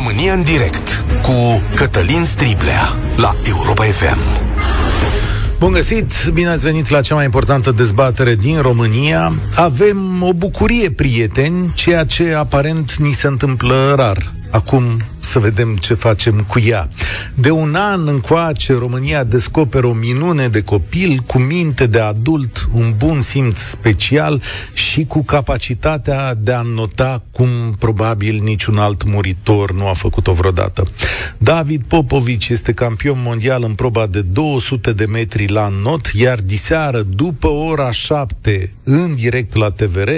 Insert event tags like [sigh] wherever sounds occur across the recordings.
România în direct cu Cătălin Striblea la Europa FM. Bun găsit, bine ați venit la cea mai importantă dezbatere din România. Avem o bucurie, prieteni, ceea ce aparent ni se întâmplă rar. Acum să vedem ce facem cu ea. De un an încoace, România descoperă o minune de copil cu minte de adult, un bun simț special și cu capacitatea de a nota cum probabil niciun alt muritor nu a făcut-o vreodată. David Popovici este campion mondial în proba de 200 de metri la not, iar diseară, după ora 7, în direct la TVR,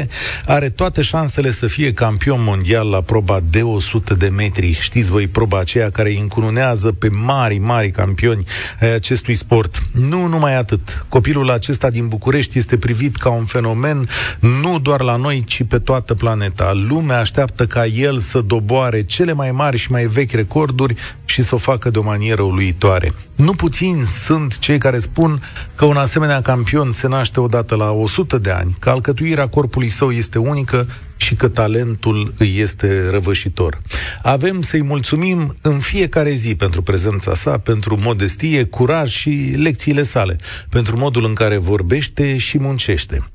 are toate șansele să fie campion mondial la proba de 100 de metri știți voi, proba aceea care îi încununează pe mari, mari campioni ai acestui sport. Nu numai atât. Copilul acesta din București este privit ca un fenomen nu doar la noi, ci pe toată planeta. Lumea așteaptă ca el să doboare cele mai mari și mai vechi recorduri și să o facă de o manieră uluitoare. Nu puțini sunt cei care spun că un asemenea campion se naște odată la 100 de ani, că alcătuirea corpului său este unică și că talentul îi este răvășitor. Avem să-i mulțumim în fiecare zi pentru prezența sa, pentru modestie, curaj și lecțiile sale, pentru modul în care vorbește și muncește.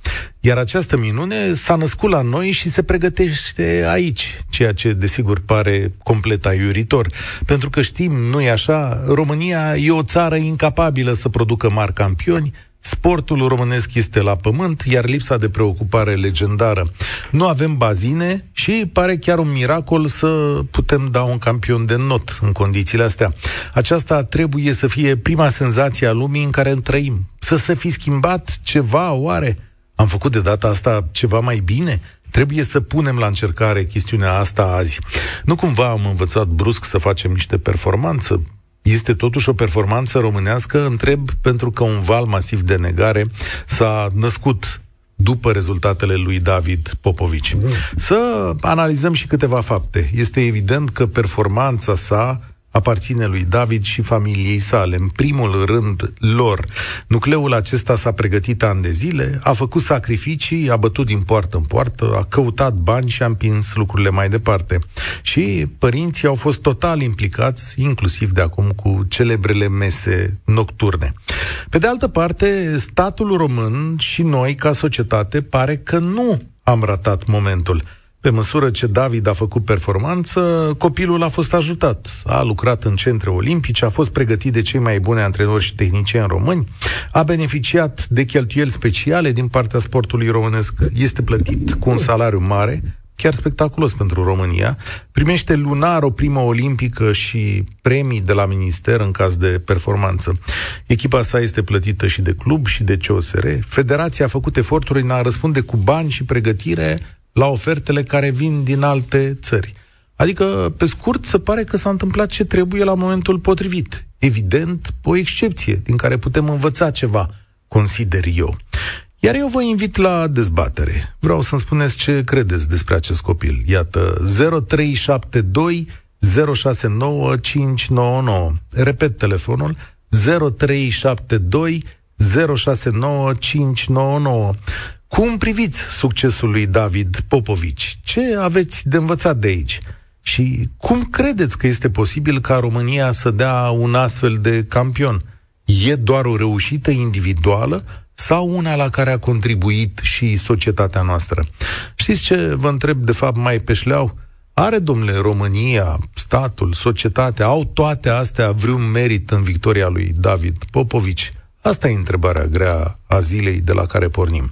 Iar această minune s-a născut la noi și se pregătește aici, ceea ce desigur pare complet aiuritor. Pentru că știm, nu-i așa, România e o țară incapabilă să producă mari campioni, Sportul românesc este la pământ, iar lipsa de preocupare legendară. Nu avem bazine și pare chiar un miracol să putem da un campion de not în condițiile astea. Aceasta trebuie să fie prima senzație a lumii în care trăim. Să se fi schimbat ceva, oare? Am făcut de data asta ceva mai bine? Trebuie să punem la încercare chestiunea asta azi. Nu cumva am învățat brusc să facem niște performanță? Este totuși o performanță românească, întreb, pentru că un val masiv de negare s-a născut după rezultatele lui David Popovici. Mm. Să analizăm și câteva fapte. Este evident că performanța sa aparține lui David și familiei sale, în primul rând lor. Nucleul acesta s-a pregătit ani de zile, a făcut sacrificii, a bătut din poartă în poartă, a căutat bani și a împins lucrurile mai departe. Și părinții au fost total implicați, inclusiv de acum cu celebrele mese nocturne. Pe de altă parte, statul român și noi, ca societate, pare că nu am ratat momentul. Pe măsură ce David a făcut performanță, copilul a fost ajutat. A lucrat în centre olimpice, a fost pregătit de cei mai buni antrenori și tehnicieni români, a beneficiat de cheltuieli speciale din partea sportului românesc, este plătit cu un salariu mare, chiar spectaculos pentru România, primește lunar o primă olimpică și premii de la minister în caz de performanță. Echipa sa este plătită și de club și de COSR. Federația a făcut eforturi în a răspunde cu bani și pregătire la ofertele care vin din alte țări. Adică, pe scurt, se pare că s-a întâmplat ce trebuie la momentul potrivit. Evident, o excepție din care putem învăța ceva, consider eu. Iar eu vă invit la dezbatere. Vreau să-mi spuneți ce credeți despre acest copil. Iată, 0372 069599. Repet telefonul 0372 069599. Cum priviți succesul lui David Popovici? Ce aveți de învățat de aici? Și cum credeți că este posibil ca România să dea un astfel de campion? E doar o reușită individuală sau una la care a contribuit și societatea noastră? Știți ce vă întreb de fapt mai pe șleau? Are, domnule, România, statul, societatea, au toate astea vreun merit în victoria lui David Popovici? Asta e întrebarea grea a zilei de la care pornim.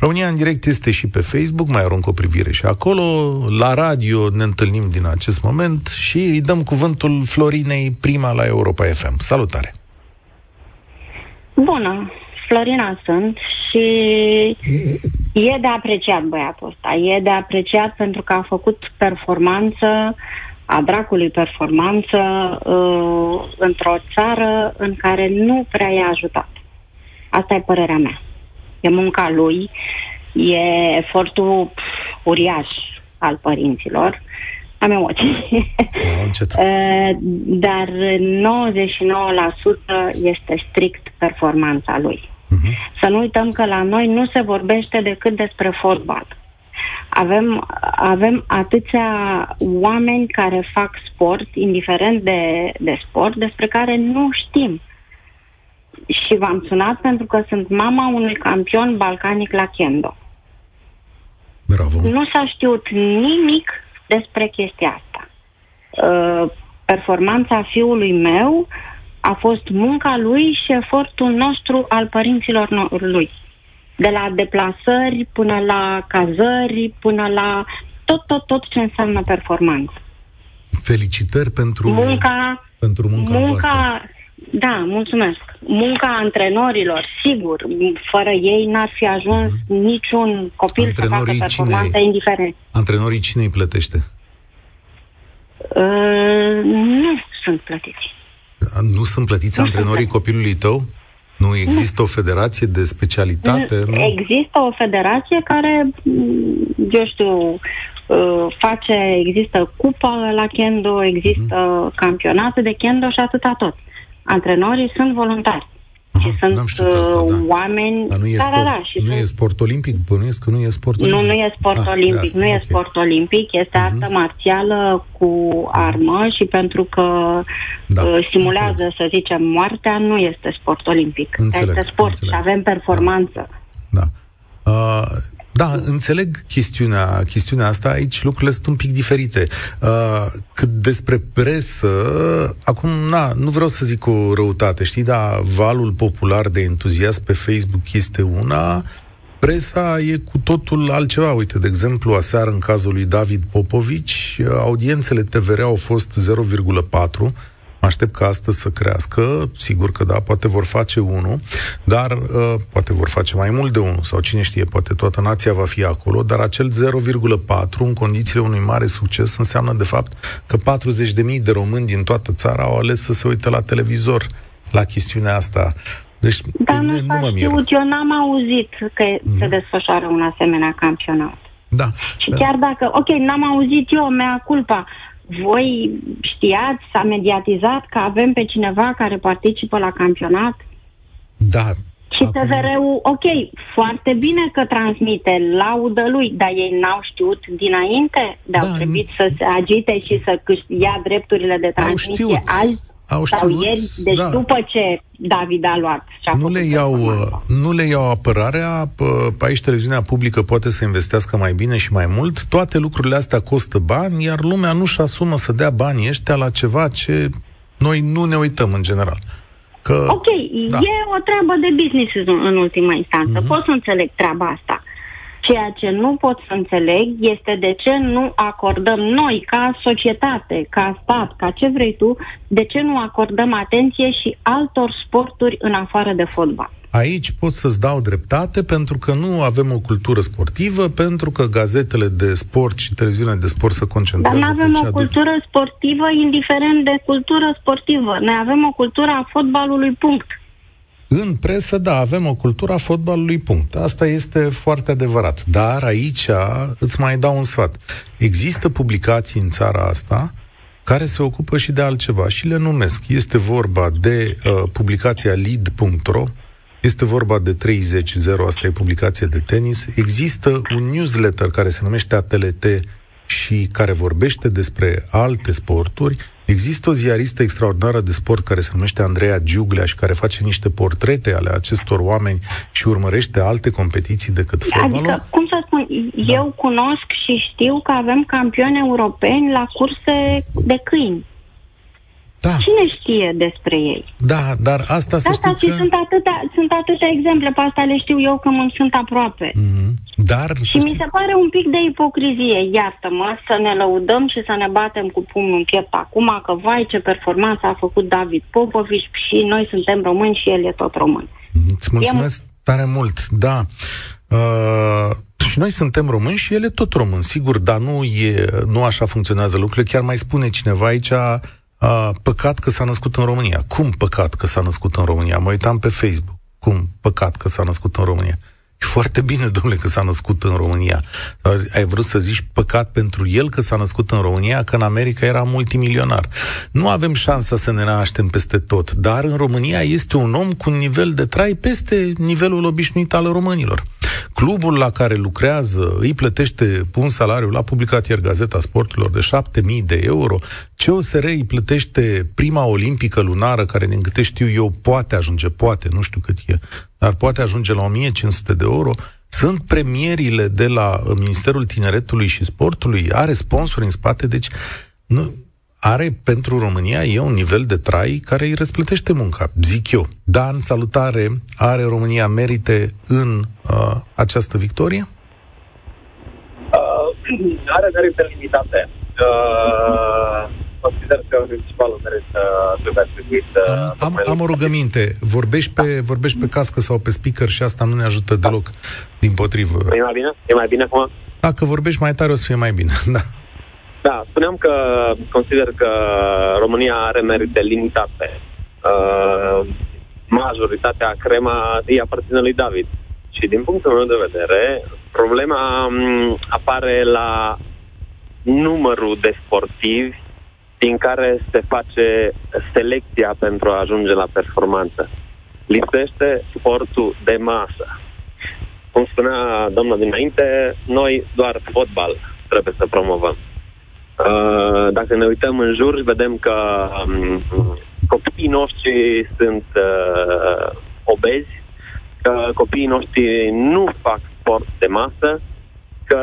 România în direct este și pe Facebook, mai arunc o privire și acolo. La radio ne întâlnim din acest moment și îi dăm cuvântul Florinei Prima la Europa FM. Salutare! Bună! Florina sunt și e de apreciat băiatul ăsta. E de apreciat pentru că a făcut performanță a dracului performanță uh, într-o țară în care nu prea e ajutat. Asta e părerea mea. E munca lui, e efortul uriaș al părinților. Am emoții. [laughs] Uh, dar 99% este strict performanța lui. Uh-huh. Să nu uităm că la noi nu se vorbește decât despre fotbal. Avem, avem atâția oameni care fac sport, indiferent de, de sport, despre care nu știm. Și v-am sunat pentru că sunt mama unui campion balcanic la kendo. Bravo. Nu s-a știut nimic despre chestia asta. Uh, performanța fiului meu a fost munca lui și efortul nostru al părinților lui. De la deplasări până la cazări, până la tot, tot, tot ce înseamnă performanță. Felicitări pentru munca, pentru munca, munca Da, mulțumesc. Munca antrenorilor, sigur, fără ei n-ar fi ajuns uh-huh. niciun copil Antrenorii să facă performanță cine, indiferent. Antrenorii cine îi plătește? Uh, nu sunt plătiți. Nu sunt plătiți nu antrenorii sunt copilului tău? Nu există nu. o federație de specialitate? Nu. Există o federație care, eu știu, uh, face, există cupă la kendo, există uh-huh. campionate de kendo și atâta tot. Antrenorii sunt voluntari. Aha, și sunt asta, da. oameni... Dar nu e, sport, da, și nu sunt... e sport olimpic? Bănuiesc că nu e sport olimpic. Nu, nu e sport ah, olimpic. Asta, nu okay. e sport olimpic. Este uh-huh. artă marțială cu armă și pentru că da, uh, simulează, înțeleg. să zicem, moartea, nu este sport olimpic. Înțeleg, este sport înțeleg. și avem performanță. Da. da. Uh, da, înțeleg chestiunea, chestiunea asta. Aici lucrurile sunt un pic diferite. Uh, cât despre presă, acum, na, nu vreau să zic o răutate, știi, dar valul popular de entuziasm pe Facebook este una, presa e cu totul altceva. Uite, de exemplu, aseară, în cazul lui David Popovici, audiențele TVR au fost 0,4, Mă aștept ca astăzi să crească, sigur că da, poate vor face unul, dar uh, poate vor face mai mult de unul, sau cine știe, poate toată nația va fi acolo, dar acel 0,4 în condițiile unui mare succes înseamnă de fapt că 40.000 de români din toată țara au ales să se uite la televizor la chestiunea asta. Deci, Dar nu, nu mă mir. eu n-am auzit că mm-hmm. se desfășoară un asemenea campionat. Da. Și chiar dacă, ok, n-am auzit eu, mea culpa, voi știați, s-a mediatizat că avem pe cineva care participă la campionat? Da. Și acum... TVR-ul, ok, foarte bine că transmite, laudă lui, dar ei n-au știut dinainte, de da, au trebuit să se agite și să ia drepturile de transmisie azi au știut, sau ieri, deci da. după ce David a luat și a nu le, iau, nu le iau apărarea, pe aici televiziunea publică poate să investească mai bine și mai mult, toate lucrurile astea costă bani, iar lumea nu-și asumă să dea banii ăștia la ceva ce noi nu ne uităm în general. Că, ok, da. e o treabă de business în, în ultima instanță, mm-hmm. pot să înțeleg treaba asta. Ceea ce nu pot să înțeleg este de ce nu acordăm noi, ca societate, ca stat, ca ce vrei tu, de ce nu acordăm atenție și altor sporturi în afară de fotbal. Aici pot să-ți dau dreptate pentru că nu avem o cultură sportivă, pentru că gazetele de sport și televiziunea de sport se concentrează Dar nu avem o cultură de... sportivă indiferent de cultură sportivă. Noi avem o cultură a fotbalului, punct. În presă, da, avem o cultură a fotbalului, punct. Asta este foarte adevărat. Dar aici îți mai dau un sfat. Există publicații în țara asta care se ocupă și de altceva și le numesc. Este vorba de uh, publicația lead.ro, este vorba de 30 asta e publicație de tenis. Există un newsletter care se numește ATLT și care vorbește despre alte sporturi Există o ziaristă extraordinară de sport care se numește Andreea Giuglea și care face niște portrete ale acestor oameni și urmărește alte competiții decât fotbalul? Adică, cum să spun, da. eu cunosc și știu că avem campioni europeni la curse de câini. Da. Cine știe despre ei? Da, dar asta să asta știu că... sunt atâtea, sunt atâtea exemple, pe asta le știu eu că mă sunt aproape. Mm-hmm. Dar și mi se pare un pic de ipocrizie, iartă-mă, să ne lăudăm și să ne batem cu pumnul în piept acum că, vai, ce performanță a făcut David Popovici și noi suntem români și el e tot român. Îți mulțumesc e... tare mult, da. Uh, și noi suntem români și el e tot român, sigur, dar nu, e, nu așa funcționează lucrurile. Chiar mai spune cineva aici, uh, păcat că s-a născut în România. Cum păcat că s-a născut în România? Mă uitam pe Facebook. Cum păcat că s-a născut în România? E foarte bine, domnule, că s-a născut în România. Ai vrut să zici păcat pentru el că s-a născut în România, că în America era multimilionar. Nu avem șansa să ne naștem peste tot, dar în România este un om cu un nivel de trai peste nivelul obișnuit al românilor. Clubul la care lucrează îi plătește un salariu, l-a publicat ieri Gazeta Sporturilor, de 7000 de euro, COSR îi plătește prima olimpică lunară, care, din câte știu eu, poate ajunge, poate, nu știu cât e, dar poate ajunge la 1500 de euro, sunt premierile de la Ministerul Tineretului și Sportului, are sponsori în spate, deci nu, are pentru România e un nivel de trai care îi răsplătește munca, zic eu. Dan, salutare, are România merite în uh, această victorie? Uh, are merite limitate. Uh, consider că principalul merit uh, trebuie atribuit... Uh, am, am, am o rugăminte. Vorbești pe, da. vorbești pe cască sau pe speaker și asta nu ne ajută deloc, din potrivă. E mai bine? E mai bine acum? Dacă vorbești mai tare o să fie mai bine, [laughs] da. Da, spuneam că consider că România are merite limitate. Uh, majoritatea crema îi aparține lui David. Și din punctul meu de vedere, problema um, apare la numărul de sportivi din care se face selecția pentru a ajunge la performanță. Lipsește sportul de masă. Cum spunea doamna dinainte, noi doar fotbal trebuie să promovăm. Uh, dacă ne uităm în jur, vedem că um, copiii noștri sunt uh, obezi, că copiii noștri nu fac sport de masă, că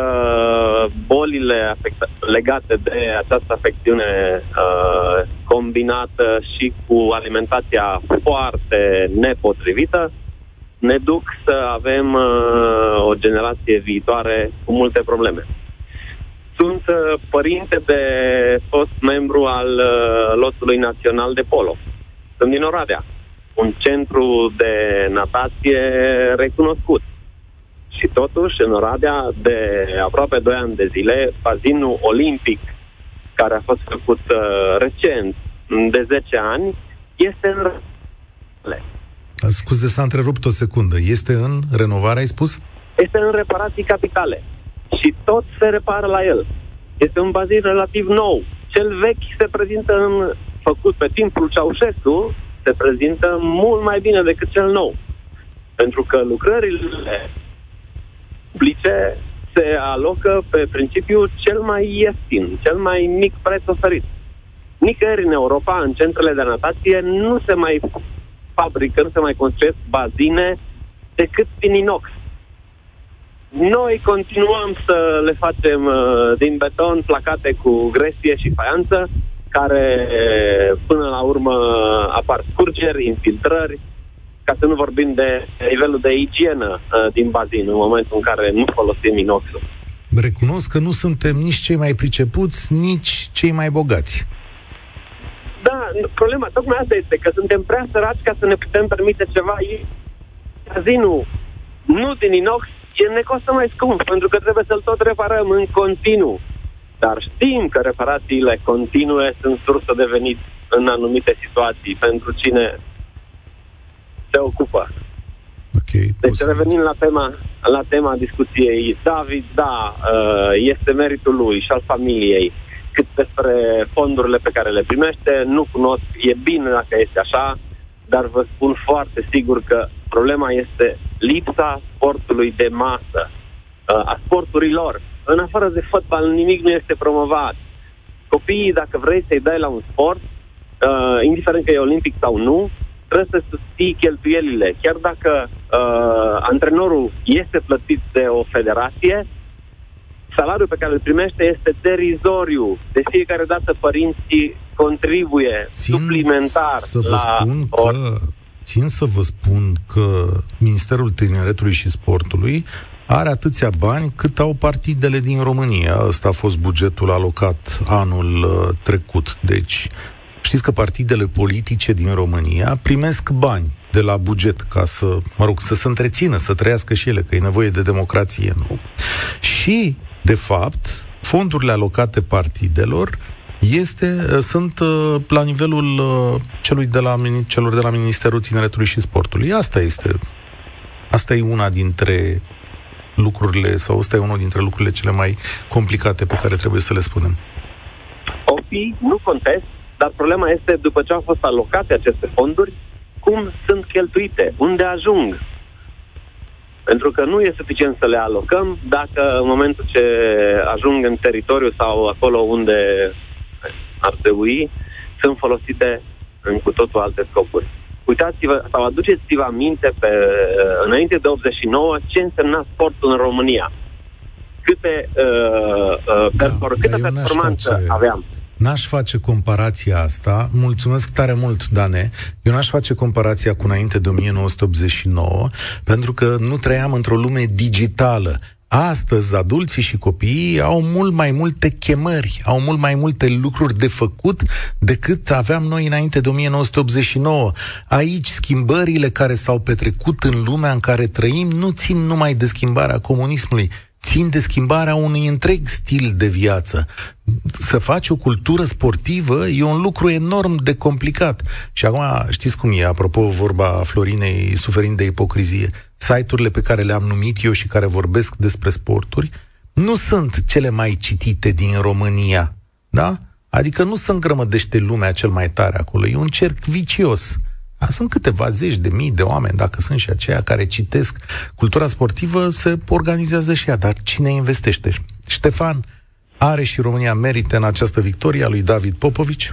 bolile afecta- legate de această afecțiune uh, combinată și cu alimentația foarte nepotrivită ne duc să avem uh, o generație viitoare cu multe probleme. Sunt uh, părinte de fost membru al uh, lotului național de polo. Sunt din Oradea, un centru de natație recunoscut. Și totuși, în Oradea, de aproape 2 ani de zile, bazinul olimpic, care a fost făcut uh, recent, de 10 ani, este în Scuze, s-a întrerupt o secundă. Este în renovare, ai spus? Este în reparații capitale și tot se repară la el. Este un bazin relativ nou. Cel vechi se prezintă în, făcut pe timpul Ceaușescu, se prezintă mult mai bine decât cel nou. Pentru că lucrările publice se alocă pe principiu cel mai ieftin, cel mai mic preț oferit. Nicăieri în Europa, în centrele de natație, nu se mai fabrică, nu se mai construiesc bazine decât din inox. Noi continuăm să le facem uh, din beton, placate cu gresie și faianță, care până la urmă apar scurgeri, infiltrări, ca să nu vorbim de nivelul de igienă uh, din bazin în momentul în care nu folosim inoxul. Recunosc că nu suntem nici cei mai pricepuți, nici cei mai bogați. Da, problema tocmai asta este, că suntem prea săraci ca să ne putem permite ceva. Bazinul nu din inox ne costă mai scump, pentru că trebuie să-l tot reparăm în continuu. Dar știm că reparațiile continue sunt sursă de venit în anumite situații pentru cine se ocupă. Okay, deci revenim la tema, la tema discuției. David, da, uh, este meritul lui și al familiei. Cât despre fondurile pe care le primește, nu cunosc, e bine dacă este așa, dar vă spun foarte sigur că problema este lipsa sportului de masă, uh, a sporturilor. În afară de fotbal, nimic nu este promovat. Copiii, dacă vrei să-i dai la un sport, uh, indiferent că e olimpic sau nu, trebuie să susții cheltuielile. Chiar dacă uh, antrenorul este plătit de o federație, salariul pe care îl primește este derizoriu. De fiecare dată părinții contribuie țin suplimentar să vă la spun or... că, Țin să vă spun că Ministerul Tineretului și Sportului are atâția bani cât au partidele din România. Ăsta a fost bugetul alocat anul uh, trecut. Deci, știți că partidele politice din România primesc bani de la buget ca să, mă rog, să se întrețină, să trăiască și ele, că e nevoie de democrație, nu? Și de fapt, fondurile alocate partidelor este, uh, sunt uh, la nivelul uh, celui de la, celor de la Ministerul Tineretului și Sportului. Asta este, asta e una dintre lucrurile, sau asta e unul dintre lucrurile cele mai complicate pe care trebuie să le spunem. O fi, nu contest, dar problema este, după ce au fost alocate aceste fonduri, cum sunt cheltuite, unde ajung. Pentru că nu e suficient să le alocăm dacă în momentul ce ajung în teritoriu sau acolo unde ar trebui, sunt folosite în cu totul alte scopuri. Uitați-vă sau aduceți-vă aminte pe, înainte de 89 ce însemna sportul în România. Câte, uh, uh, da, perfor- câte performanță face... aveam. N-aș face comparația asta. Mulțumesc tare mult, Dane. Eu n-aș face comparația cu înainte de 1989, pentru că nu trăiam într-o lume digitală. Astăzi, adulții și copiii au mult mai multe chemări, au mult mai multe lucruri de făcut decât aveam noi înainte de 1989. Aici, schimbările care s-au petrecut în lumea în care trăim nu țin numai de schimbarea comunismului, țin de schimbarea unui întreg stil de viață. Să faci o cultură sportivă e un lucru enorm de complicat. Și acum știți cum e, apropo vorba Florinei suferind de ipocrizie, site-urile pe care le-am numit eu și care vorbesc despre sporturi nu sunt cele mai citite din România, da? Adică nu se îngrămădește lumea cel mai tare acolo, e un cerc vicios. Sunt câteva zeci de mii de oameni, dacă sunt și aceia care citesc cultura sportivă, se organizează și ea, dar cine investește? Ștefan, are și România merite în această victorie a lui David Popovici?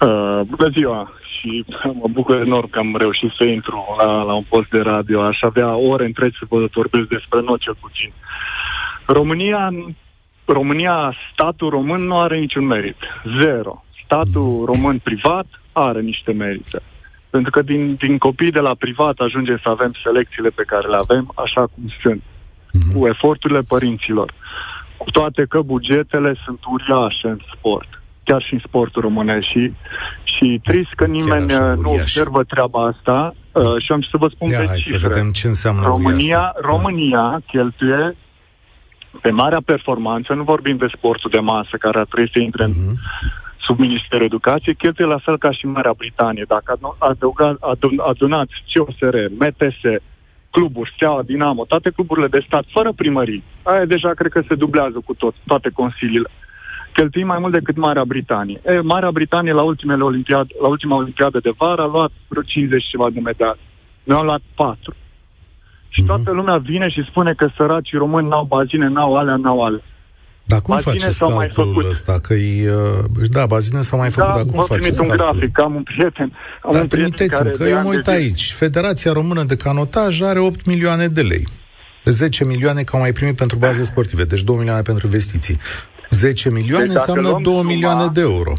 Uh, bună ziua și mă bucur enorm că am reușit să intru la, la un post de radio. Aș avea ore întregi să vă vorbesc despre noi cel puțin. România, România, statul român nu are niciun merit. Zero. Statul român privat are niște merite. Pentru că din, din copii de la privat ajungem să avem selecțiile pe care le avem așa cum sunt, mm-hmm. cu eforturile părinților. Cu toate că bugetele sunt uriașe în sport, chiar și în sportul românesc. Și, și trist că nimeni nu observă treaba asta uh, și am să vă spun Ia, pe hai cifre. să vedem ce înseamnă România, uriaș. România da. cheltuie pe marea performanță, nu vorbim de sportul de masă care ar trebui să intre uh-huh. în mhm sub Ministerul Educației, cheltuie la fel ca și Marea Britanie. Dacă adăuga, adun, adunați COSR, MTS, cluburi, Steaua, Dinamo, toate cluburile de stat, fără primării, aia deja cred că se dublează cu tot, toate consiliile. Cheltuim mai mult decât Marea Britanie. E, Marea Britanie la, ultimele olimpiade, la ultima olimpiadă de vară a luat vreo 50 ceva de medalii. Noi am luat 4. Și mhm. toată lumea vine și spune că săracii români n-au bazine, n-au alea, n-au alea. Dar cum bazine faceți calculul mai făcut. ăsta? Că e, uh, da, bazine s-au mai făcut, da, dar cum faceți un calculul? grafic, am un prieten. Am dar un trimiteți-mi, că eu mă uit aici. Federația Română de Canotaj are 8 milioane de lei. 10 milioane că au mai primit pentru baze sportive, deci 2 milioane pentru investiții. 10 milioane deci înseamnă 2 suma, milioane de euro.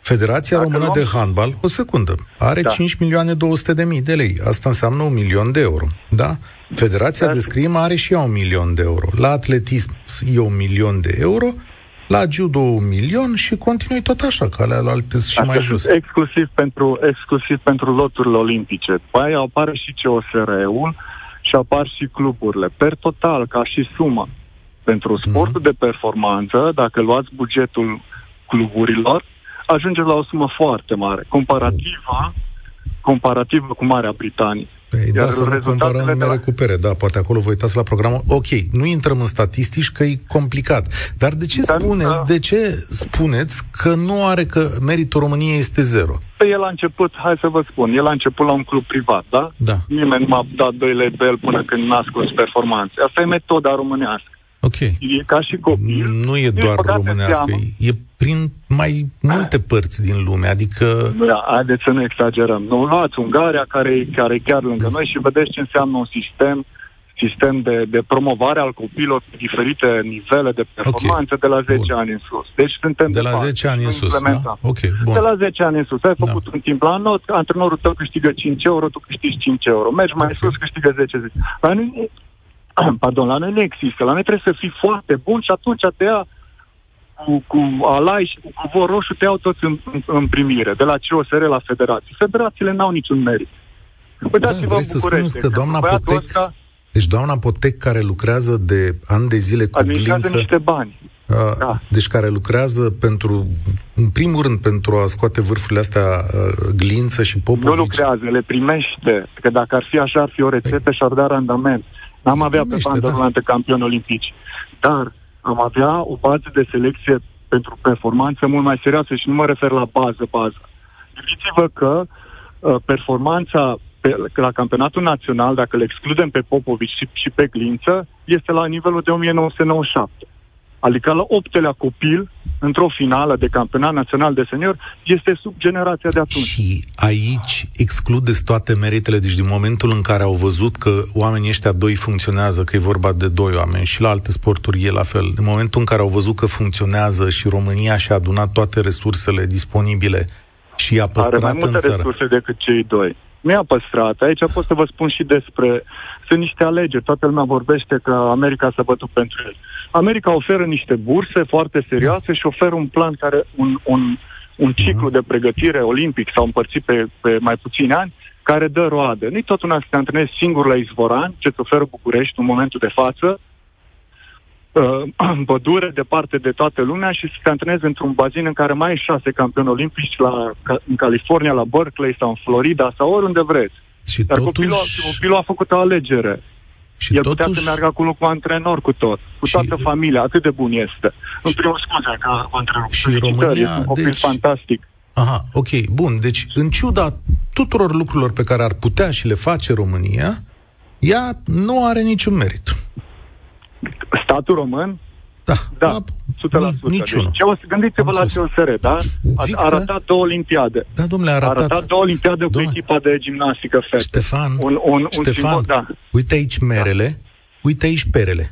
Federația Română luăm... de Handbal, o secundă, are da. 5 milioane 200 de mii de lei. Asta înseamnă un milion de euro. Da? Federația de scrim are și ea un milion de euro. La atletism e un milion de euro, la judo un milion și continui tot așa, ca la alte și mai jos. Exclusiv pentru, exclusiv pentru loturile olimpice. După aia apare și COSR-ul și apar și cluburile. Per total, ca și sumă, pentru sportul mm-hmm. de performanță, dacă luați bugetul cluburilor, ajunge la o sumă foarte mare, comparativă, comparativă cu Marea Britanie. Păi, da, să nu comparăm mere cu pere, da, poate acolo vă uitați la programul. Ok, nu intrăm în statistici că e complicat. Dar de ce Dar, spuneți, da. de ce spuneți că nu are că meritul României este zero? Păi el a început, hai să vă spun, el a început la un club privat, da? Da. Nimeni nu m-a dat 2 lei pe el până când n-a scos performanțe. Asta e metoda românească. Ok. E ca și copil. Nu e doar românească, e prin mai multe părți din lume, adică... Da, haideți să nu exagerăm. Nu luați Ungaria, care, care e chiar lângă noi și vedeți ce înseamnă un sistem sistem de, de promovare al copilor pe diferite nivele de performanță okay. de la 10 bun. ani în sus. Deci suntem de, de la 10 ani în sus, da? Okay, bun. De la 10 ani în sus. Ai da. făcut da. un timp la not, antrenorul tău câștigă 5 euro, tu câștigi 5 euro. Mergi mai okay. sus, câștigă 10 10. La [clears throat] noi, pardon, la noi nu există. La noi trebuie să fii foarte bun și atunci te ia cu, cu alai și cu cuvor roșu te iau toți în, în, în primire, de la COSR la federații. Federațiile n-au niciun merit. Păi da, vrei să spuneți că doamna Potec, ăsta, deci doamna Potec care lucrează de ani de zile cu glință... niște bani. A, da. Deci care lucrează pentru, în primul rând, pentru a scoate vârfurile astea uh, glință și popovici. Nu lucrează, le primește. Că dacă ar fi așa, ar fi o rețetă păi. și ar da randament. N-am avea primește, pe bandă da. campioni olimpici. Dar am avea o bază de selecție pentru performanță mult mai serioasă și nu mă refer la bază, bază. Gândiți-vă că uh, performanța pe, la campionatul național, dacă le excludem pe Popovici și, și pe Glință, este la nivelul de 1997. Adică la optelea copil, într-o finală de campionat național de senior, este sub generația de atunci. Și aici excludeți toate meritele, deci din momentul în care au văzut că oamenii ăștia doi funcționează, că e vorba de doi oameni și la alte sporturi e la fel, în momentul în care au văzut că funcționează și România și-a adunat toate resursele disponibile și a păstrat Are mai multe în țară. resurse decât cei doi. Nu i-a păstrat. Aici pot să vă spun și despre... Sunt niște alegeri. Toată lumea vorbește că America s-a bătut pentru el. America oferă niște burse foarte serioase și oferă un plan care... un, un, un ciclu de pregătire olimpic sau împărțit pe, pe mai puțini ani, care dă roade. Nu-i tot una să te antrenezi singur la Izvoran, ce-ți oferă București în momentul de față, uh, în [clears throat] pădure, departe de toată lumea și să te antrenezi într-un bazin în care mai ai șase campioni olimpici la, ca- în California, la Berkeley sau în Florida sau oriunde vreți. Și Dar totuși, copilul, copilul a făcut o alegere. Și El totuși, putea să meargă acolo cu antrenor, cu tot. Cu Și- toată familia, atât de bun este. În primul scuze că cu antrenor. Și Felicitări, România, este un copil deci- fantastic. Aha, ok, bun. Deci, în ciuda tuturor lucrurilor pe care ar putea și le face România, ea nu are niciun merit. Statul român Da, Da, da 100%. ni- niciunul. Deci, ce o, gândiți-vă Am la înțeles. CSR, da? A, Zic a să- arătat două olimpiade. Da, domnule, a A arătat... arătat două olimpiade cu Domnule, echipa de gimnastică fete. Ștefan, Un, un, un Ștefan, simbol, da. uite aici merele, uite aici perele.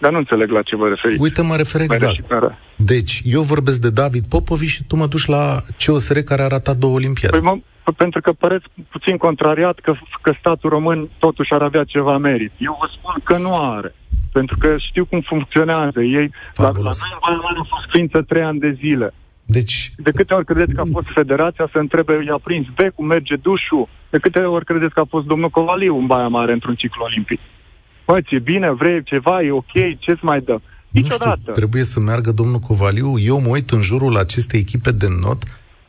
Dar nu înțeleg la ce vă referiți. Uite, mă refer Mere exact. și pere. Deci, eu vorbesc de David Popovici și tu mă duci la COSR care a ratat două olimpiade. Păi mă, p- pentru că păreți puțin contrariat că, că statul român totuși ar avea ceva merit. Eu vă spun că nu are. Pentru că știu cum funcționează. Ei, la, la Fabulos. noi în Baia Mare au fost ființă trei ani de zile. Deci, De câte ori credeți că a fost federația să întrebe, i-a prins becul, merge dușul? De câte ori credeți că a fost domnul Covaliu în Baia Mare într-un ciclu olimpic? Băi, ți-e bine, vrei ceva, e ok, ce-ți mai dă? nu știu, Niciodată. trebuie să meargă domnul Covaliu. Eu mă uit în jurul acestei echipe de not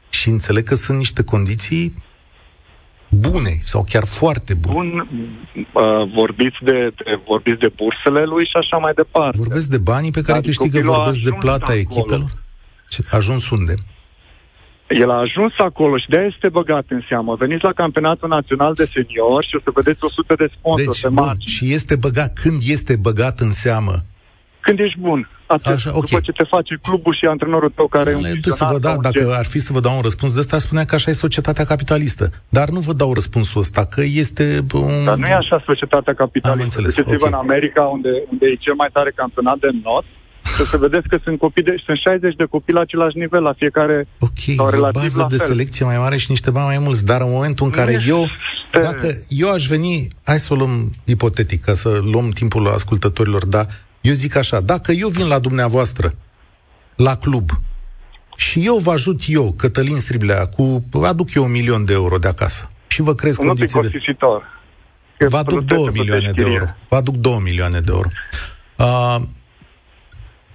și înțeleg că sunt niște condiții bune sau chiar foarte bune. Bun, uh, vorbiți, de, de, vorbiți de bursele lui și așa mai departe. Vorbesc de banii pe care Dar câștigă, copilul a vorbesc de ajuns plata acolo. echipelor. Ce, ajuns unde? El a ajuns acolo și de-aia este băgat în seamă. Veniți la campionatul național de senior și o să vedeți 100 de sponsori Deci, pe bun, margini. și este băgat, când este băgat în seamă? Când ești bun. Atât, Așa, ok. După ce te face clubul și antrenorul tău care e un Ale, tu să vă vizionar da, sau un dacă gen. ar fi să vă dau un răspuns de ăsta, aș spunea că așa e societatea capitalistă. Dar nu vă dau răspunsul ăsta, că este un... Dar nu e așa societatea Am capitalistă. înțeles, Duceți-vă ok. în America, unde, unde e cel mai tare campionat de not, și o să vedeți că sunt copii de, sunt 60 de copii la același nivel, la fiecare Ok, sau e o relativ bază la de fel. selecție mai mare și niște bani mai mulți, dar în momentul în care Nu eu, este- dacă eu aș veni, hai să o luăm ipotetic, ca să luăm timpul ascultătorilor, dar eu zic așa, dacă eu vin la dumneavoastră, la club, și eu vă ajut eu, Cătălin Striblea, cu, aduc eu un milion de euro de acasă și vă creez nu fi condiții de... costisitor. Că Vă aduc plătește 2 milioane de chirie. euro. Vă aduc 2 milioane de euro. Uh,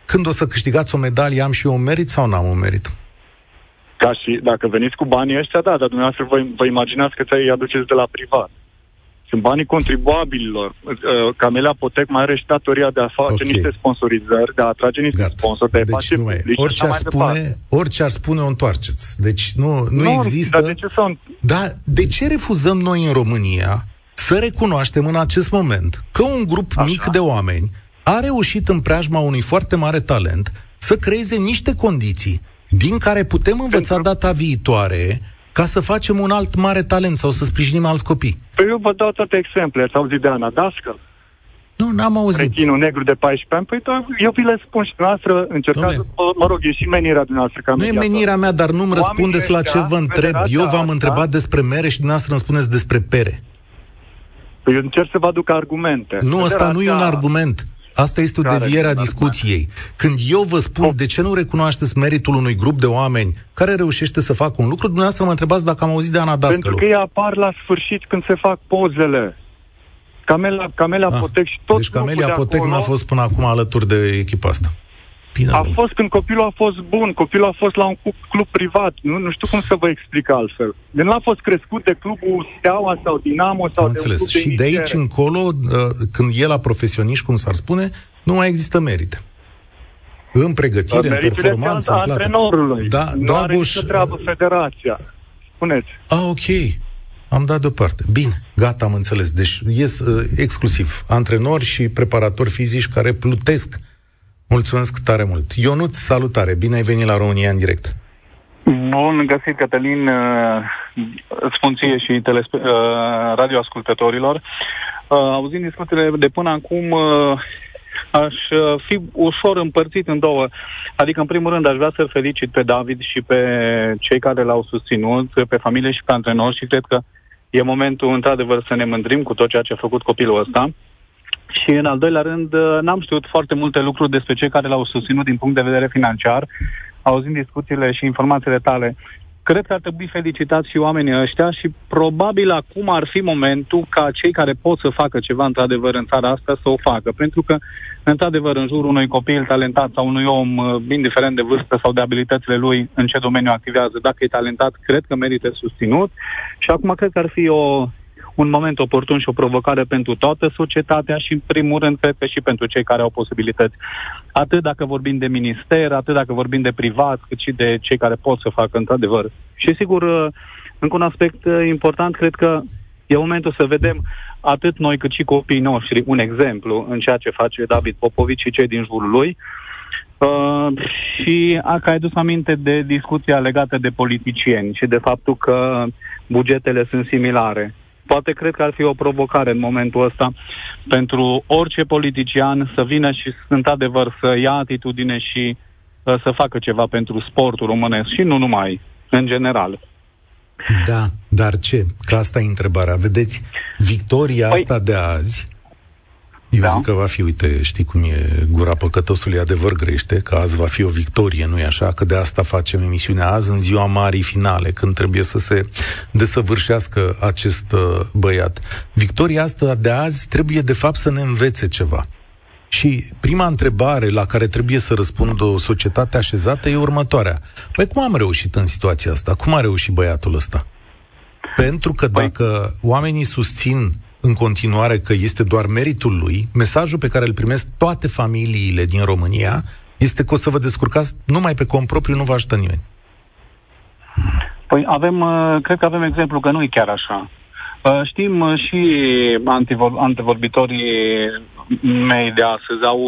când o să câștigați o medalie, am și eu un merit sau n-am un merit? Ca și dacă veniți cu banii ăștia, da, dar dumneavoastră vă, vă imaginați că ți-ai aduceți de la privat. Sunt banii contribuabililor. Uh, Camelia Potec mai are și datoria de a face Ok. niște sponsorizări, de a atrage niște Gata. sponsori, de a Deci face nu mai e. public și Orice așa ar, mai departe. spune, orice ar spune, o întoarceți. Deci nu, nu, Nu, există... Dar de ce să Da, de ce refuzăm noi în România să recunoaștem în acest moment că un grup Așa. mic de oameni a reușit în preajma unui foarte mare talent să creeze niște condiții din care putem învăța Pentru- data viitoare ca să facem un alt mare talent sau să sprijinim alți copii? Păi eu vă dau toate exemple. Ați auzit de Ana Dascăl? Nu, n-am auzit. Rechinul negru de 14 ani? Păi da, eu vi le spun și dumneavoastră încercați, Dom'le. mă, mă rog, e și menirea dumneavoastră ca Nu e mediator. menirea mea, dar nu-mi Oamenii răspundeți la ce ăștia, vă întreb. federația Eu v-am asta- întrebat despre mere și dumneavoastră îmi spuneți despre pere. Păi eu încerc să vă aduc argumente. Nu, ăsta nu e un Federația- argument. Asta este o Care deviere a nu e un discuției. Când eu vă spun de ce nu recunoașteți meritul unui grup de oameni care reușește să facă un lucru, dumneavoastră mă întrebați dacă am auzit de Ana Pentru Dascălu. că ei apar la sfârșit când se fac pozele. Camelia, Camelia Ah, Potec și tot deci Camelia grupul de Potec acolo n-a fost până acum alături de echipa asta. Bine, A domnule. fost când copilul a fost bun, copilul a fost la un club, club privat. Nu, nu știu cum să vă explic altfel. De nu a fost crescut de clubul Steaua sau Dinamo sau Am de un înțeles. club de Și de aici inițiere. încolo, uh, când e la profesioniști, cum s-ar spune, nu mai există merite. În pregătire, în Meritele performanță, în plată. antrenorului. Da, nu are Dragoș, nicio treabă federația. Spuneți. A, ok. am dat deoparte. Bine, gata, am înțeles. Deci ies uh, exclusiv antrenori și preparatori fizici care plutesc. Mulțumesc tare mult. Ionut, salutare, bine ai venit la România în direct. Bun găsit, Cătălin, uh, spun ție și telespe- uh, radioascultătorilor. Uh, auzind discuțiile de până acum, aș fi ușor împărțit în două. Adică, în primul rând, aș vrea să-l felicit pe David și pe cei care l-au susținut, pe familie și pe antrenori și cred că e momentul, într-adevăr, să ne mândrim cu tot ceea ce a făcut copilul ăsta. Și, în al doilea rând, n-am știut foarte multe lucruri despre cei care l-au susținut din punct de vedere financiar auzind discuțiile și informațiile tale, cred că ar trebui felicitați și oamenii ăștia și probabil acum ar fi momentul ca cei care pot să facă ceva într-adevăr în țara asta să o facă. Pentru că, într-adevăr, în jurul unui copil talentat sau unui om, uh, indiferent de vârstă sau de abilitățile lui, în ce domeniu activează, dacă e talentat, cred că merită susținut. Și acum cred că ar fi o un moment oportun și o provocare pentru toată societatea și, în primul rând, cred că și pentru cei care au posibilități. Atât dacă vorbim de minister, atât dacă vorbim de privat, cât și de cei care pot să facă într-adevăr. Și, sigur, încă un aspect important, cred că e momentul să vedem atât noi cât și copiii noștri un exemplu în ceea ce face David Popovici și cei din jurul lui. Uh, și a, că ai dus aminte de discuția legată de politicieni și de faptul că bugetele sunt similare poate cred că ar fi o provocare în momentul ăsta pentru orice politician să vină și, într-adevăr, să ia atitudine și uh, să facă ceva pentru sportul românesc și nu numai, în general. Da, dar ce? Că asta e întrebarea. Vedeți, victoria păi... asta de azi eu da. zic că va fi, uite, știi cum e gura păcătosului, adevăr grește, că azi va fi o victorie, nu-i așa? Că de asta facem emisiunea azi, în ziua marii finale, când trebuie să se desăvârșească acest uh, băiat. Victoria asta de azi trebuie, de fapt, să ne învețe ceva. Și prima întrebare la care trebuie să răspundă o societate așezată e următoarea. Păi cum am reușit în situația asta? Cum a reușit băiatul ăsta? Pentru că păi- dacă oamenii susțin în continuare că este doar meritul lui, mesajul pe care îl primesc toate familiile din România este că o să vă descurcați numai pe cont propriu, nu vă ajută nimeni. Păi avem, uh, cred că avem exemplu că nu e chiar așa. Uh, știm uh, și antevorbitorii mei de astăzi au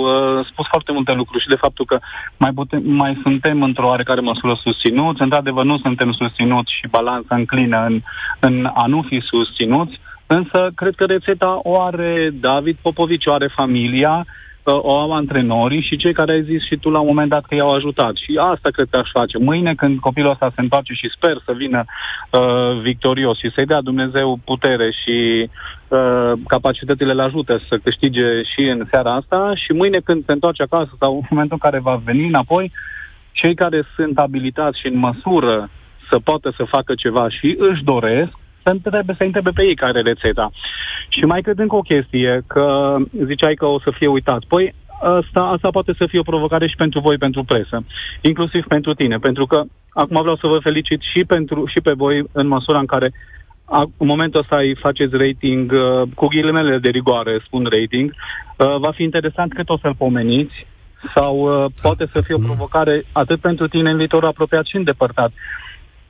spus foarte multe lucruri și de faptul că mai, putem, mai suntem într-o oarecare măsură susținuți. Într-adevăr, nu suntem susținuți și balanța înclină în, în a nu fi susținuți. Însă, cred că rețeta o are David Popovici, o are familia, uh, o au antrenorii și cei care ai zis și tu la un moment dat că i-au ajutat. Și asta cred că aș face. Mâine, când copilul ăsta se întoarce și sper să vină uh, victorios și să-i dea Dumnezeu putere și uh, capacitățile le ajută să câștige și în seara asta și mâine când se întoarce acasă sau în momentul în care va veni înapoi, cei care sunt abilitați și în măsură să poată să facă ceva și își doresc, să întrebe, să întrebe pe ei care e rețeta. Și mai cred încă o chestie, că ziceai că o să fie uitat. Păi asta, asta poate să fie o provocare și pentru voi, pentru presă, inclusiv pentru tine, pentru că acum vreau să vă felicit și, pentru, și pe voi în măsura în care a, în momentul ăsta îi faceți rating, uh, cu ghilimele de rigoare spun rating, uh, va fi interesant cât o să-l pomeniți sau uh, poate să fie o provocare atât pentru tine în viitor apropiat și îndepărtat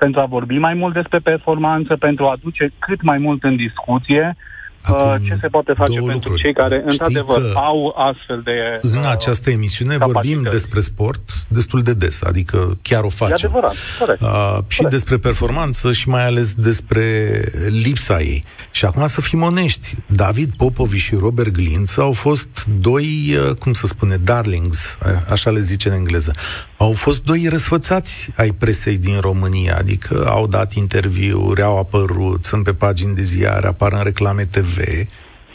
pentru a vorbi mai mult despre performanță, pentru a aduce cât mai mult în discuție Acum, ce se poate face pentru lucruri. cei care, Știi într-adevăr, au astfel de În uh, această emisiune capacități. vorbim despre sport destul de des, adică chiar o facem. E adevărat, corect. Uh, și corect. despre performanță și mai ales despre lipsa ei. Și acum să fim onești, David Popoviș și Robert Glinț au fost doi, uh, cum să spune, darlings, așa le zice în engleză. Au fost doi răsfățați ai presei din România, adică au dat interviuri, au apărut, sunt pe pagini de ziare, apar în reclame TV, TV,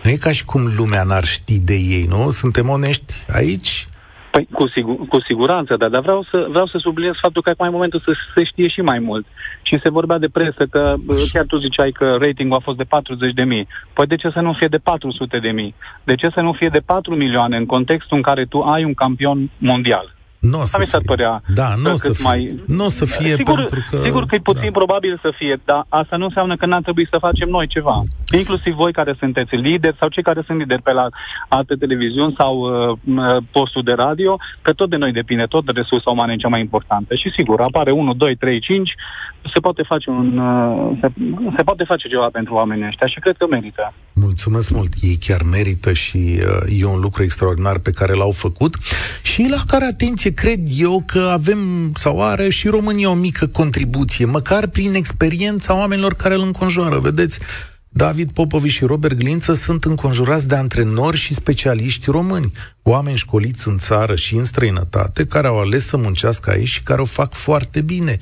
nu e ca și cum lumea n-ar ști de ei, nu? Suntem onești aici? Păi, cu, sigur, cu siguranță, dar, dar vreau, să, vreau să subliniez faptul că acum e momentul să se știe și mai mult. Și se vorbea de presă că, chiar tu ziceai că ratingul a fost de 40 de mii. Păi de ce să nu fie de 400 de mii? De ce să nu fie de 4 milioane în contextul în care tu ai un campion mondial? Nu o să fie. părea da, nu o să fie. Mai... Nu o să fie sigur, pentru că... Sigur că e puțin da. probabil să fie, dar asta nu înseamnă că n-ar trebui să facem noi ceva. Inclusiv voi care sunteți lideri sau cei care sunt lideri pe la alte televiziuni sau uh, postul de radio, că tot de noi depinde, tot de resursa umană e cea mai importantă. Și sigur, apare 1, 2, 3, 5, se poate face un uh, se, se poate face ceva pentru oamenii ăștia și cred că merită. Mulțumesc mult. Ei chiar merită și uh, e un lucru extraordinar pe care l-au făcut și la care, atenție, cred eu că avem sau are și România o mică contribuție, măcar prin experiența oamenilor care îl înconjoară. Vedeți, David Popovici și Robert Glință sunt înconjurați de antrenori și specialiști români, oameni școliți în țară și în străinătate, care au ales să muncească aici și care o fac foarte bine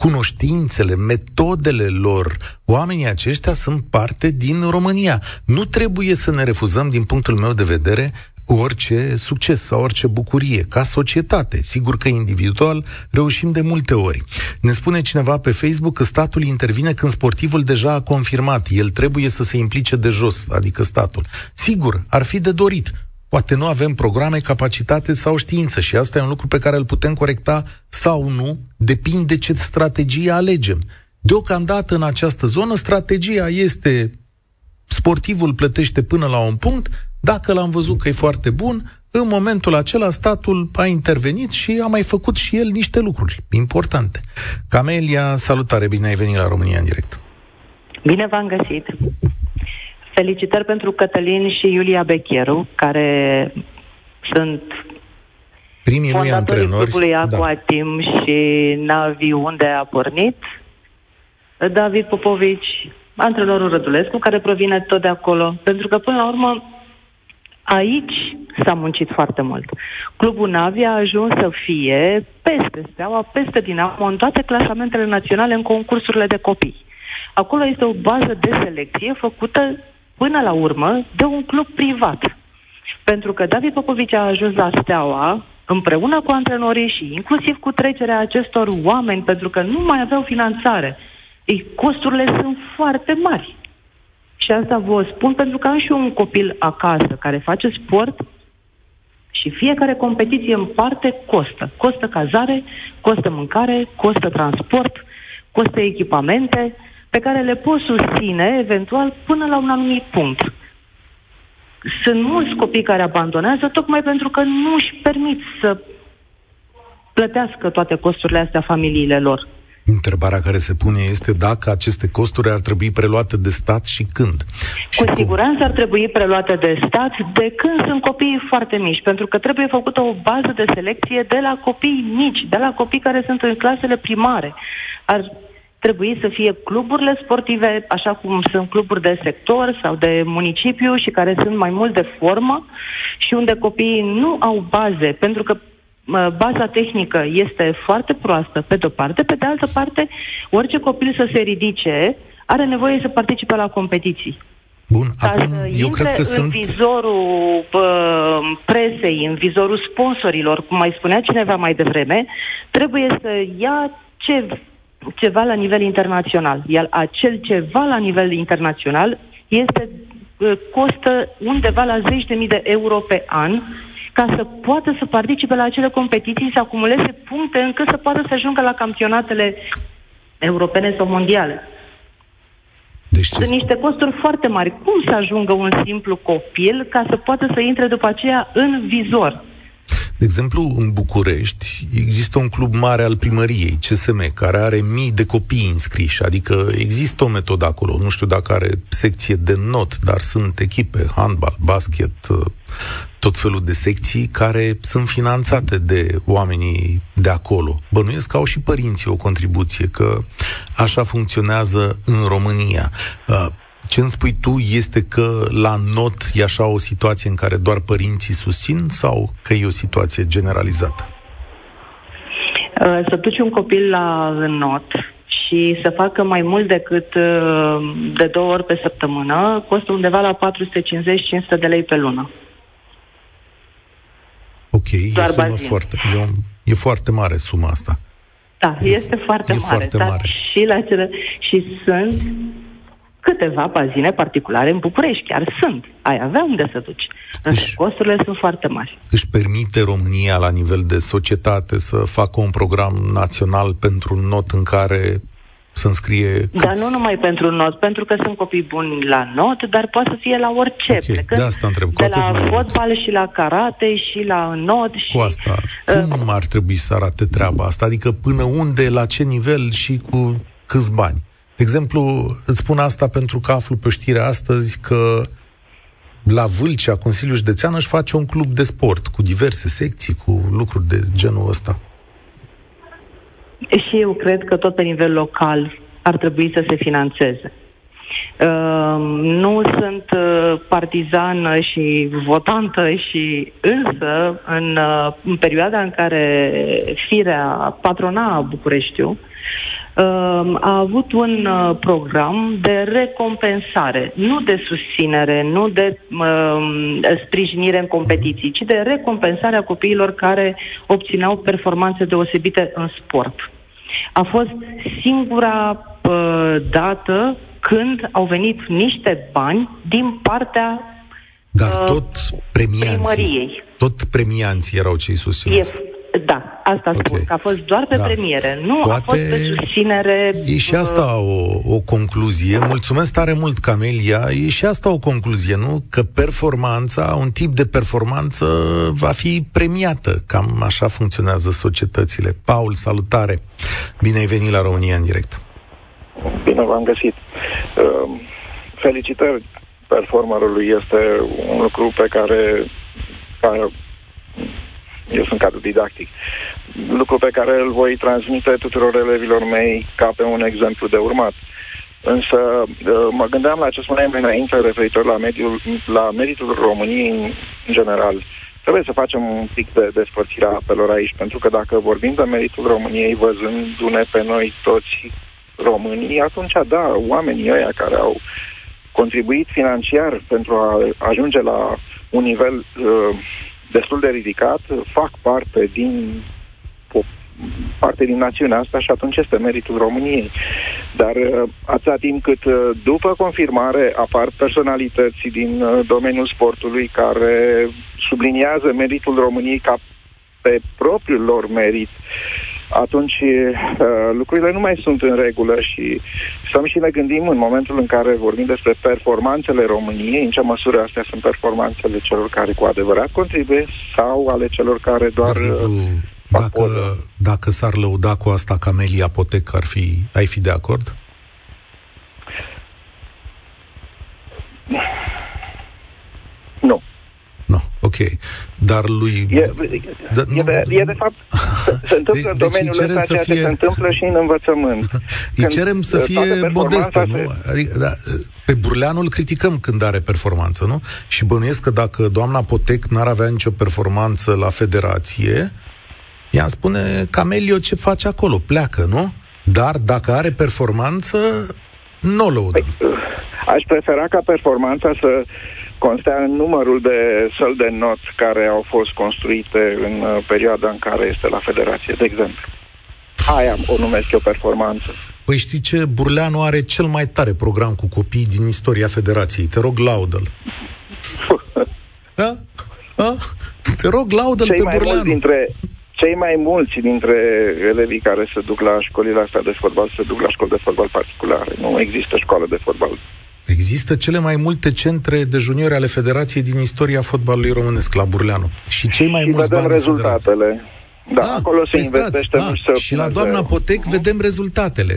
cunoștințele, metodele lor. Oamenii aceștia sunt parte din România. Nu trebuie să ne refuzăm, din punctul meu de vedere, orice succes sau orice bucurie, ca societate. Sigur că individual reușim de multe ori. Ne spune cineva pe Facebook că statul intervine când sportivul deja a confirmat. El trebuie să se implice de jos, adică statul. Sigur, ar fi de dorit. Poate nu avem programe, capacitate sau știință și asta e un lucru pe care îl putem corecta sau nu, depinde ce strategie alegem. Deocamdată în această zonă, strategia este sportivul plătește până la un punct, dacă l-am văzut că e foarte bun, în momentul acela statul a intervenit și a mai făcut și el niște lucruri importante. Camelia, salutare, bine ai venit la România în direct. Bine v-am găsit. Felicitări pentru Cătălin și Iulia Becheru, care sunt primii lui antrenori clubului Aquatim da. și Navi unde a pornit. David Popovici, antrenorul Rădulescu, care provine tot de acolo. Pentru că, până la urmă, aici s-a muncit foarte mult. Clubul Navi a ajuns să fie peste Steaua, peste Dinamo, în toate clasamentele naționale, în concursurile de copii. Acolo este o bază de selecție făcută până la urmă de un club privat. Pentru că David Popovici a ajuns la Steaua împreună cu antrenorii și inclusiv cu trecerea acestor oameni, pentru că nu mai aveau finanțare. Ei, costurile sunt foarte mari. Și asta vă spun pentru că am și eu un copil acasă care face sport și fiecare competiție în parte costă. Costă cazare, costă mâncare, costă transport, costă echipamente, pe care le poți susține eventual până la un anumit punct. Sunt mulți copii care abandonează tocmai pentru că nu își permit să plătească toate costurile astea familiile lor. Întrebarea care se pune este dacă aceste costuri ar trebui preluate de stat și când. Cu și siguranță cum? ar trebui preluate de stat de când sunt copiii foarte mici, pentru că trebuie făcută o bază de selecție de la copii mici, de la copii care sunt în clasele primare. Ar trebui să fie cluburile sportive, așa cum sunt cluburi de sector sau de municipiu și care sunt mai mult de formă și unde copiii nu au baze, pentru că baza tehnică este foarte proastă, pe de-o parte, pe de altă parte, orice copil să se ridice are nevoie să participe la competiții. Bun, acum eu cred că în sunt... vizorul uh, presei, în vizorul sponsorilor, cum mai spunea cineva mai devreme, trebuie să ia ce ceva la nivel internațional. Iar acel ceva la nivel internațional este uh, costă undeva la zeci de mii de euro pe an ca să poată să participe la acele competiții, să acumuleze puncte încât să poată să ajungă la campionatele europene sau mondiale. Deci Sunt niște costuri foarte mari. Cum să ajungă un simplu copil ca să poată să intre după aceea în vizor? De exemplu, în București există un club mare al primăriei, CSM, care are mii de copii înscriși, adică există o metodă acolo. Nu știu dacă are secție de not, dar sunt echipe, handbal, basket, tot felul de secții care sunt finanțate de oamenii de acolo. Bănuiesc că au și părinții o contribuție, că așa funcționează în România. Ce îmi spui tu este că la not e așa o situație în care doar părinții susțin sau că e o situație generalizată? Uh, să duci un copil la not și să facă mai mult decât uh, de două ori pe săptămână costă undeva la 450-500 de lei pe lună. Ok, Doar e, sumă foarte, e, un, e foarte mare suma asta. Da, e, este foarte e mare. Foarte mare. Și, la cele, și sunt câteva bazine particulare în București, chiar sunt. Ai avea unde să duci. Însă își, costurile sunt foarte mari. Își permite România, la nivel de societate, să facă un program național pentru un not în care să înscrie... Cât... Dar nu numai pentru not, pentru că sunt copii buni la not, dar poate să fie la orice. Okay, de asta întreb. Cu de la fotbal mult. și la karate și la not. Și, cu asta, uh, cum ar trebui să arate treaba asta? Adică până unde, la ce nivel și cu câți bani. De exemplu, îți spun asta pentru că aflu pe știrea astăzi că la Vâlcea, Consiliul Județean își face un club de sport cu diverse secții, cu lucruri de genul ăsta. Și eu cred că tot pe nivel local ar trebui să se financeze. Uh, nu sunt uh, partizană și votantă și însă în, uh, în perioada în care Firea patrona Bucureștiu, a avut un program de recompensare, nu de susținere, nu de uh, sprijinire în competiții, ci de recompensare a copiilor care obțineau performanțe deosebite în sport. A fost singura uh, dată când au venit niște bani din partea Dar uh, tot premianții, primăriei. Tot premianții erau cei susținuți. E, da, asta okay. spun, că a fost doar pe da. premiere, nu Poate a fost pe susținere... E și asta o, o concluzie. Mulțumesc tare mult, Camelia. E și asta o concluzie, nu? Că performanța, un tip de performanță va fi premiată. Cam așa funcționează societățile. Paul, salutare! Bine ai venit la România în direct. Bine v-am găsit. Ehm, felicitări performerului este un lucru pe care, care eu sunt cadru didactic, lucru pe care îl voi transmite tuturor elevilor mei ca pe un exemplu de urmat. Însă ehm, mă gândeam la ce spuneam mai înainte referitor la, mediul, la meritul României în general. Trebuie să facem un pic de despărțire a apelor aici, pentru că dacă vorbim de meritul României văzându-ne pe noi toți românii, atunci, da, oamenii ăia care au contribuit financiar pentru a ajunge la un nivel uh, destul de ridicat, fac parte din parte din națiunea asta și atunci este meritul României. Dar uh, atâta timp cât uh, după confirmare apar personalități din uh, domeniul sportului care subliniază meritul României ca pe propriul lor merit, atunci uh, lucrurile nu mai sunt în regulă și să și ne gândim în momentul în care vorbim despre performanțele României, în ce măsură astea sunt performanțele celor care cu adevărat contribuie sau ale celor care doar... De exemplu, uh, dacă, dacă s-ar lăuda cu asta Camelia Potec, ar fi, ai fi de acord? Nu. No, ok. Dar lui... E, da, e, de, e de fapt, [laughs] se întâmplă deci, în domeniul deci ăsta ceea fie... ce se întâmplă și în învățământ. [laughs] Îi cerem să fie modestă, se... nu? Adică, da, pe Burleanu îl criticăm când are performanță, nu? Și bănuiesc că dacă doamna Potec n-ar avea nicio performanță la federație, ea spune, Camelio, ce face acolo? Pleacă, nu? Dar dacă are performanță, nu o lăudăm. Păi, aș prefera ca performanța să constea în numărul de săli de not care au fost construite în uh, perioada în care este la Federație, de exemplu. Aia o numesc eu performanță. Păi știi ce? Burleanu are cel mai tare program cu copii din istoria Federației. Te rog, laudă-l. [laughs] da? da? Te rog, laudă-l cei pe mai Burleanu. Mulți dintre, cei mai mulți dintre elevii care se duc la școlile astea de fotbal se duc la școli de fotbal particulare. Nu există școală de fotbal Există cele mai multe centre de juniori ale Federației din istoria fotbalului românesc la Burleanu. Și cei mai și mulți vedem bani rezultatele. Da, da, acolo se investește da, mult Și la doamna Potec vedem rezultatele.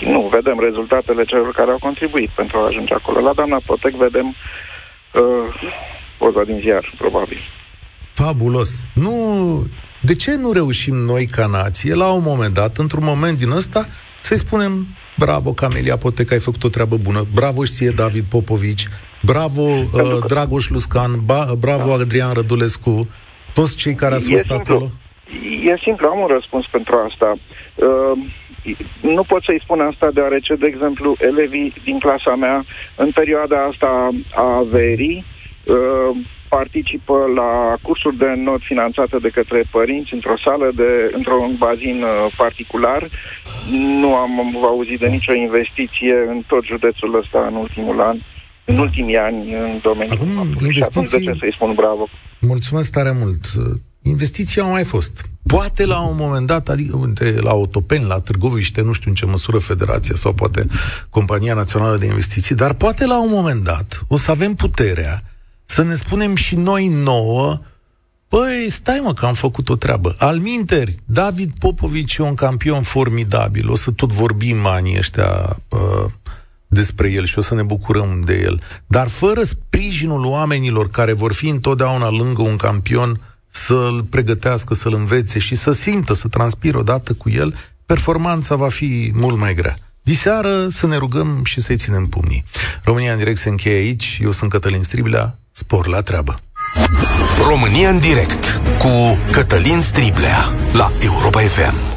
Nu, vedem rezultatele celor care au contribuit pentru a ajunge acolo. La doamna Potec vedem uh, poza din ziar, probabil. Fabulos. Nu, de ce nu reușim noi ca nație, la un moment dat, într-un moment din ăsta, să-i spunem Bravo, Camelia Potec, ai făcut o treabă bună. Bravo și ție, David Popovici. Bravo, uh, Dragoș Luscan. Ba, bravo, da. Adrian Rădulescu. Toți cei care ați fost simplu. acolo. E simplu, am un răspuns pentru asta. Uh, nu pot să-i spun asta deoarece, de exemplu, elevii din clasa mea, în perioada asta a averii, uh, participă la cursuri de not finanțate de către părinți într-o sală, de, într-un bazin uh, particular. Nu am auzit de nicio investiție în tot județul ăsta în ultimul an în ultimii ani în domeniul Acum, investiții... Și atunci de ce să-i spun bravo? Mulțumesc tare mult. Investiții au mai fost. Poate la un moment dat, adică la Autopen, la Târgoviște, nu știu în ce măsură Federația sau poate Compania Națională de Investiții, dar poate la un moment dat o să avem puterea să ne spunem și noi nouă, Păi, stai mă că am făcut o treabă. Alminteri, David Popovici e un campion formidabil. O să tot vorbim anii ăștia uh, despre el și o să ne bucurăm de el. Dar fără sprijinul oamenilor care vor fi întotdeauna lângă un campion să-l pregătească, să-l învețe și să simtă, să transpire odată cu el, performanța va fi mult mai grea. Diseară să ne rugăm și să-i ținem pumnii. România în direct se încheie aici. Eu sunt Cătălin Striblea. Spor la treabă. România în direct cu Cătălin Striblea la Europa FM.